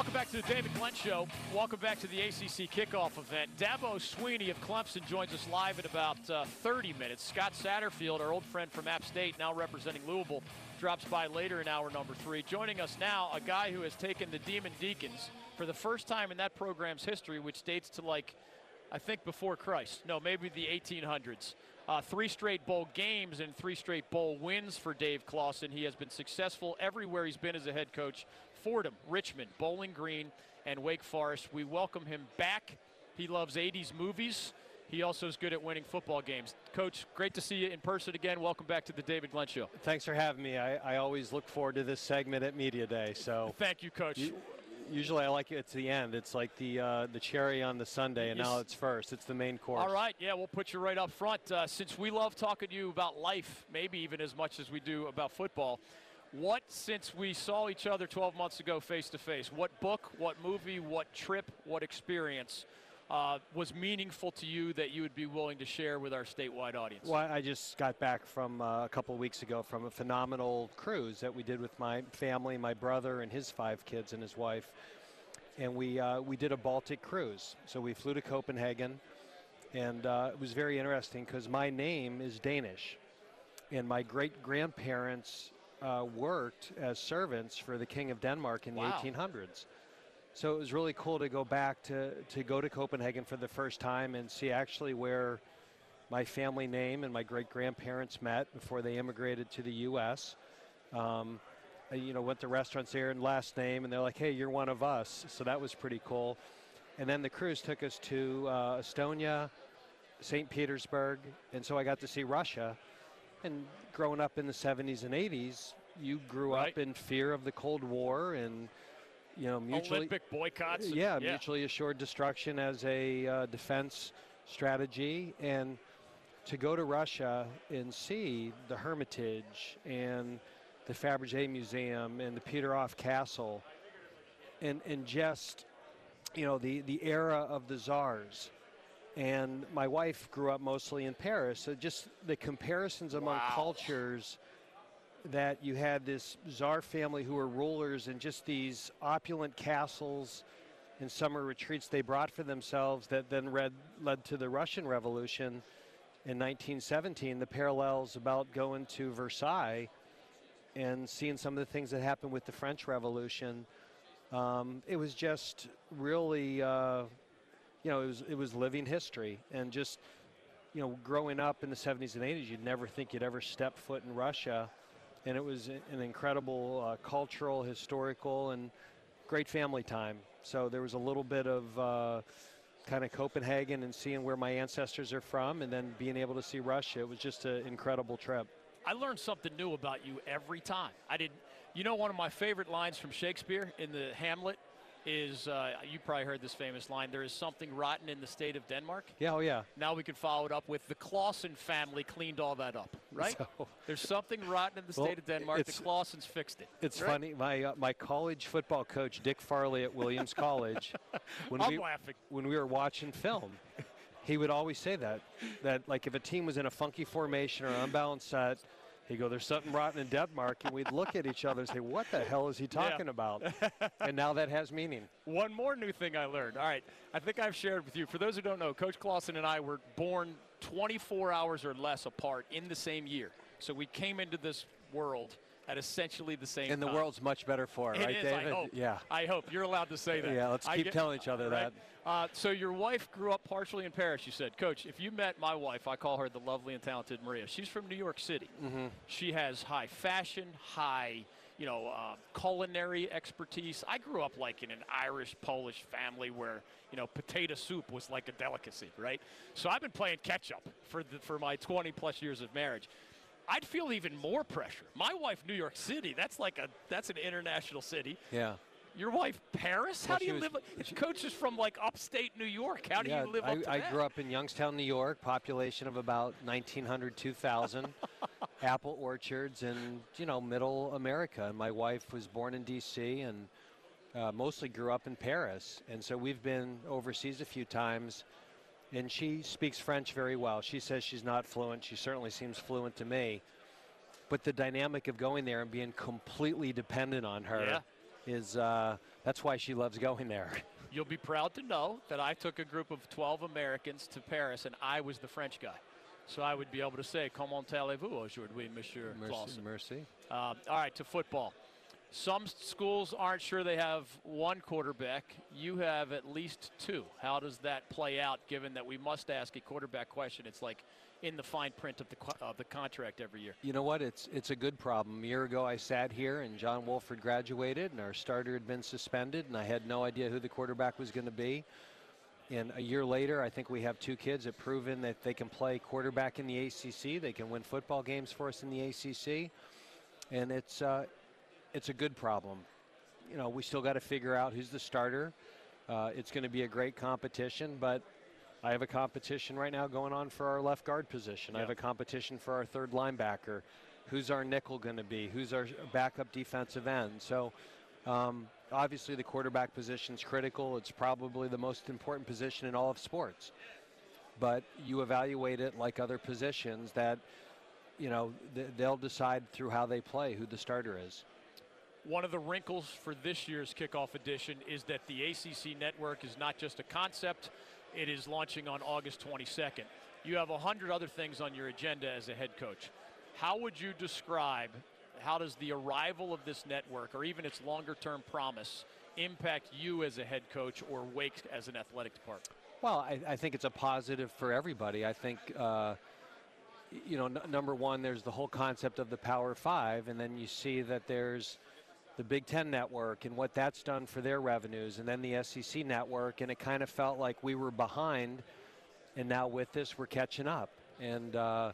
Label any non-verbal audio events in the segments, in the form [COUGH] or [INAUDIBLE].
Welcome back to the David Glenn Show. Welcome back to the ACC kickoff event. Dabo Swinney of Clemson joins us live in about uh, 30 minutes. Scott Satterfield, our old friend from App State, now representing Louisville, drops by later in hour number three. Joining us now, a guy who has taken the Demon Deacons for the first time in that program's history, which dates to like, I think before Christ. No, maybe the 1800s. Uh, three straight bowl games and three straight bowl wins for Dave Clawson. He has been successful everywhere he's been as a head coach. Fordham, Richmond, Bowling Green, and Wake Forest. We welcome him back. He loves 80s movies. He also is good at winning football games. Coach, great to see you in person again. Welcome back to the David Glenn Show. Thanks for having me. I, I always look forward to this segment at Media Day. So [LAUGHS] thank you, Coach. You, usually I like it at the end. It's like the uh, the cherry on the sundae, and yes. now it's first. It's the main course. All right, yeah, we'll put you right up front. Uh, since we love talking to you about life, maybe even as much as we do about football, what, since we saw each other 12 months ago face to face, what book, what movie, what trip, what experience uh, was meaningful to you that you would be willing to share with our statewide audience? Well, I just got back from uh, a couple weeks ago from a phenomenal cruise that we did with my family, my brother, and his five kids and his wife. And we, uh, we did a Baltic cruise. So we flew to Copenhagen, and uh, it was very interesting because my name is Danish. And my great grandparents uh, worked as servants for the King of Denmark in the 1800s. So it was really cool to go back to, to go to Copenhagen for the first time and see actually where my family name and my great grandparents met before they immigrated to the U.S. Um, I, you know, went to restaurants there and last name, and they're like, hey, you're one of us. So that was pretty cool. And then the cruise took us to uh, Estonia, St. Petersburg, and so I got to see Russia. And growing up in the 70s and 80s, you grew right. up in fear of the Cold War and you know mutually Olympic boycotts. Yeah, yeah. mutually assured destruction as a uh, defense strategy, and to go to Russia and see the Hermitage and the Fabergé Museum and the Peterhof Castle, and and just you know the the era of the czars and my wife grew up mostly in Paris. So just the comparisons among wow. cultures that you had this czar family who were rulers and just these opulent castles and summer retreats they brought for themselves that then read, led to the Russian Revolution in 1917. The parallels about going to Versailles and seeing some of the things that happened with the French Revolution. Um, it was just really uh, you know, it was it was living history, and just you know, growing up in the 70s and 80s, you'd never think you'd ever step foot in Russia, and it was an incredible uh, cultural, historical, and great family time. So there was a little bit of uh, kind of Copenhagen and seeing where my ancestors are from, and then being able to see Russia. It was just an incredible trip. I learned something new about you every time. I did. You know, one of my favorite lines from Shakespeare in the Hamlet is uh, you probably heard this famous line there is something rotten in the state of denmark. Yeah oh yeah. Now we can follow it up with the Clawson family cleaned all that up right? So, [LAUGHS] there's something rotten in the well, state of denmark. The Clawsons fixed it. It's right? funny my uh, my college football coach dick farley at williams [LAUGHS] college when I'm we laughing. when we were watching film he would always say that that like if a team was in a funky formation or unbalanced set He'd go, there's something rotten in Denmark. And we'd look at each other and say, what the hell is he talking yeah. about? [LAUGHS] and now that has meaning. One more new thing I learned. All right. I think I've shared with you. For those who don't know, Coach Clawson and I were born 24 hours or less apart in the same year. So we came into this world – at essentially the same and the time. world's much better for it, it right, is, David? I hope. Yeah. I hope. You're allowed to say that. Yeah, let's keep get, telling each other right? that. Uh, so your wife grew up partially in Paris, you said. Coach, if you met my wife, I call her the lovely and talented Maria. She's from New York City. Mm-hmm. She has high fashion, high you know, uh, culinary expertise. I grew up like in an Irish Polish family where you know potato soup was like a delicacy, right? So I've been playing catch up for the, for my 20 plus years of marriage. I'd feel even more pressure. My wife, New York City, that's like a that's an international city. Yeah. Your wife, Paris? How well, do you was, live? She, coach is from like upstate New York. How do yeah, you live I, up to I that? grew up in Youngstown, New York, population of about 1,900, 2,000. [LAUGHS] apple orchards in, you know, middle America. And my wife was born in D.C. and uh, mostly grew up in Paris. And so we've been overseas a few times – and she speaks French very well. She says she's not fluent. She certainly seems fluent to me. But the dynamic of going there and being completely dependent on her, yeah. is uh, that's why she loves going there. [LAUGHS] You'll be proud to know that I took a group of 12 Americans to Paris, and I was the French guy. So I would be able to say, Comment allez-vous aujourd'hui, Monsieur Merci. Clawson? merci. Um, all right, to football. Some schools aren't sure they have one quarterback. You have at least two. How does that play out, given that we must ask a quarterback question? It's like in the fine print of the, of the contract every year. You know what? It's it's a good problem. A year ago, I sat here and John Wolford graduated, and our starter had been suspended, and I had no idea who the quarterback was going to be. And a year later, I think we have two kids that proven that they can play quarterback in the ACC. They can win football games for us in the ACC, and it's uh, it's a good problem. You know, we still got to figure out who's the starter. Uh, it's going to be a great competition, but I have a competition right now going on for our left guard position. I have a competition for our third linebacker. Who's our nickel going to be? Who's our backup defensive end? So, um, obviously, the quarterback position is critical. It's probably the most important position in all of sports. But you evaluate it like other positions that, you know, th- they'll decide through how they play who the starter is. One of the wrinkles for this year's kickoff edition is that the ACC network is not just a concept, it is launching on August 22nd. You have a 100 other things on your agenda as a head coach. How would you describe how does the arrival of this network or even its longer term promise impact you as a head coach or Wake as an athletic department? Well, I, I think it's a positive for everybody. I think, uh, you know, number one, there's the whole concept of the Power Five, and then you see that there's the Big Ten network and what that's done for their revenues, and then the SEC network, and it kind of felt like we were behind, and now with this, we're catching up. And, uh,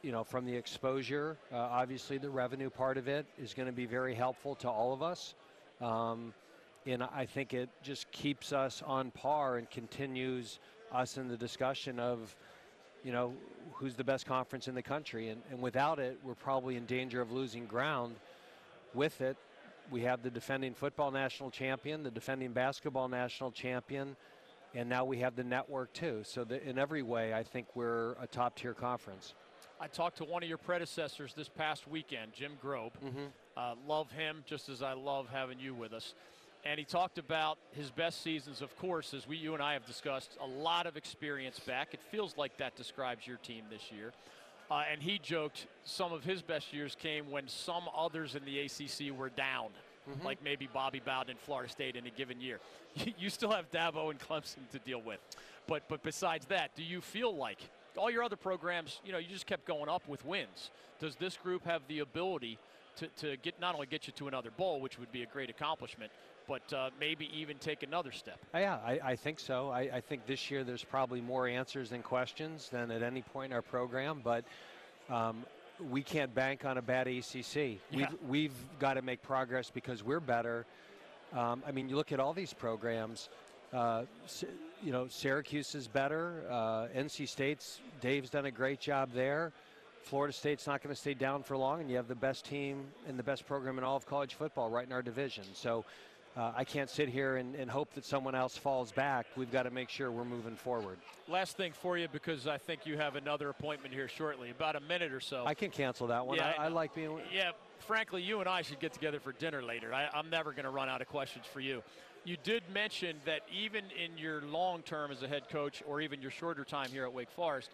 you know, from the exposure, uh, obviously the revenue part of it is going to be very helpful to all of us. Um, and I think it just keeps us on par and continues us in the discussion of, you know, who's the best conference in the country. And, and without it, we're probably in danger of losing ground. With it, we have the defending football national champion, the defending basketball national champion, and now we have the network too. So that in every way, I think we're a top tier conference. I talked to one of your predecessors this past weekend, Jim Grobe. Uh, love him just as I love having you with us. And he talked about his best seasons, of course, as we, you and I have discussed, a lot of experience back. It feels like that describes your team this year. Uh, and he joked some of his best years came when some others in the ACC were down, like maybe Bobby Bowden in Florida State in a given year. [LAUGHS] you still have Dabo and Clemson to deal with. But, but besides that, do you feel like all your other programs, you know, you just kept going up with wins. Does this group have the ability to, to get not only get you to another bowl, which would be a great accomplishment, but uh, maybe even take another step? Yeah, I, I think so. I, I think this year there's probably more answers than questions than at any point in our program, but um, we can't bank on a bad ACC. Yeah. We've, we've got to make progress because we're better. Um, I mean, you look at all these programs. Uh, you know, Syracuse is better. Uh, NC State's Dave's done a great job there. Florida State's not going to stay down for long, and you have the best team and the best program in all of college football right in our division. So uh, I can't sit here and, and hope that someone else falls back. We've got to make sure we're moving forward. Last thing for you, because I think you have another appointment here shortly, about a minute or so. I can cancel that one. Yeah, I, I like being. Yeah, frankly, you and I should get together for dinner later. I, I'm never going to run out of questions for you. You did mention that even in your long term as a head coach, or even your shorter time here at Wake Forest,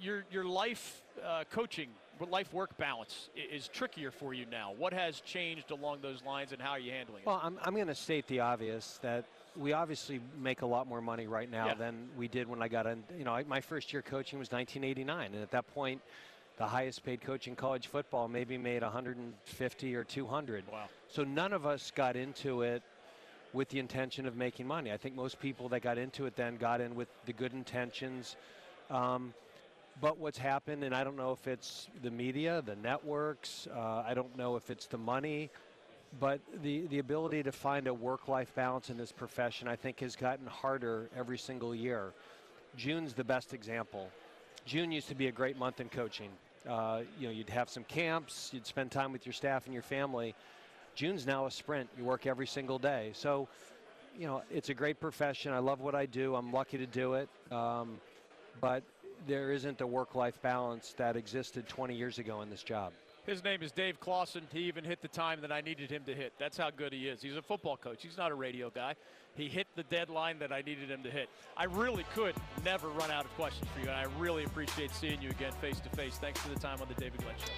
your your life uh, coaching, life work balance is trickier for you now. What has changed along those lines, and how are you handling it? Well, I'm, I'm going to state the obvious that we obviously make a lot more money right now Yeah. than we did when I got in. You know, I, my first year coaching was 1989, and at that point, the highest paid coach in college football maybe made 150 or 200. Wow. So none of us got into it with the intention of making money. I think most people that got into it then got in with the good intentions. Um, but what's happened, and I don't know if it's the media, the networks, uh, I don't know if it's the money, but the, the ability to find a work life balance in this profession, I think, has gotten harder every single year. June's the best example. June used to be a great month in coaching. Uh, you know, you'd have some camps, you'd spend time with your staff and your family. June's now a sprint. You work every single day. So, you know, it's a great profession. I love what I do. I'm lucky to do it. Um, but there isn't the work life balance that existed 20 years ago in this job. His name is Dave Clawson. He even hit the time that I needed him to hit. That's how good he is. He's a football coach. He's not a radio guy. He hit the deadline that I needed him to hit. I really could never run out of questions for you, and I really appreciate seeing you again face to face. Thanks for the time on the David Glenn Show.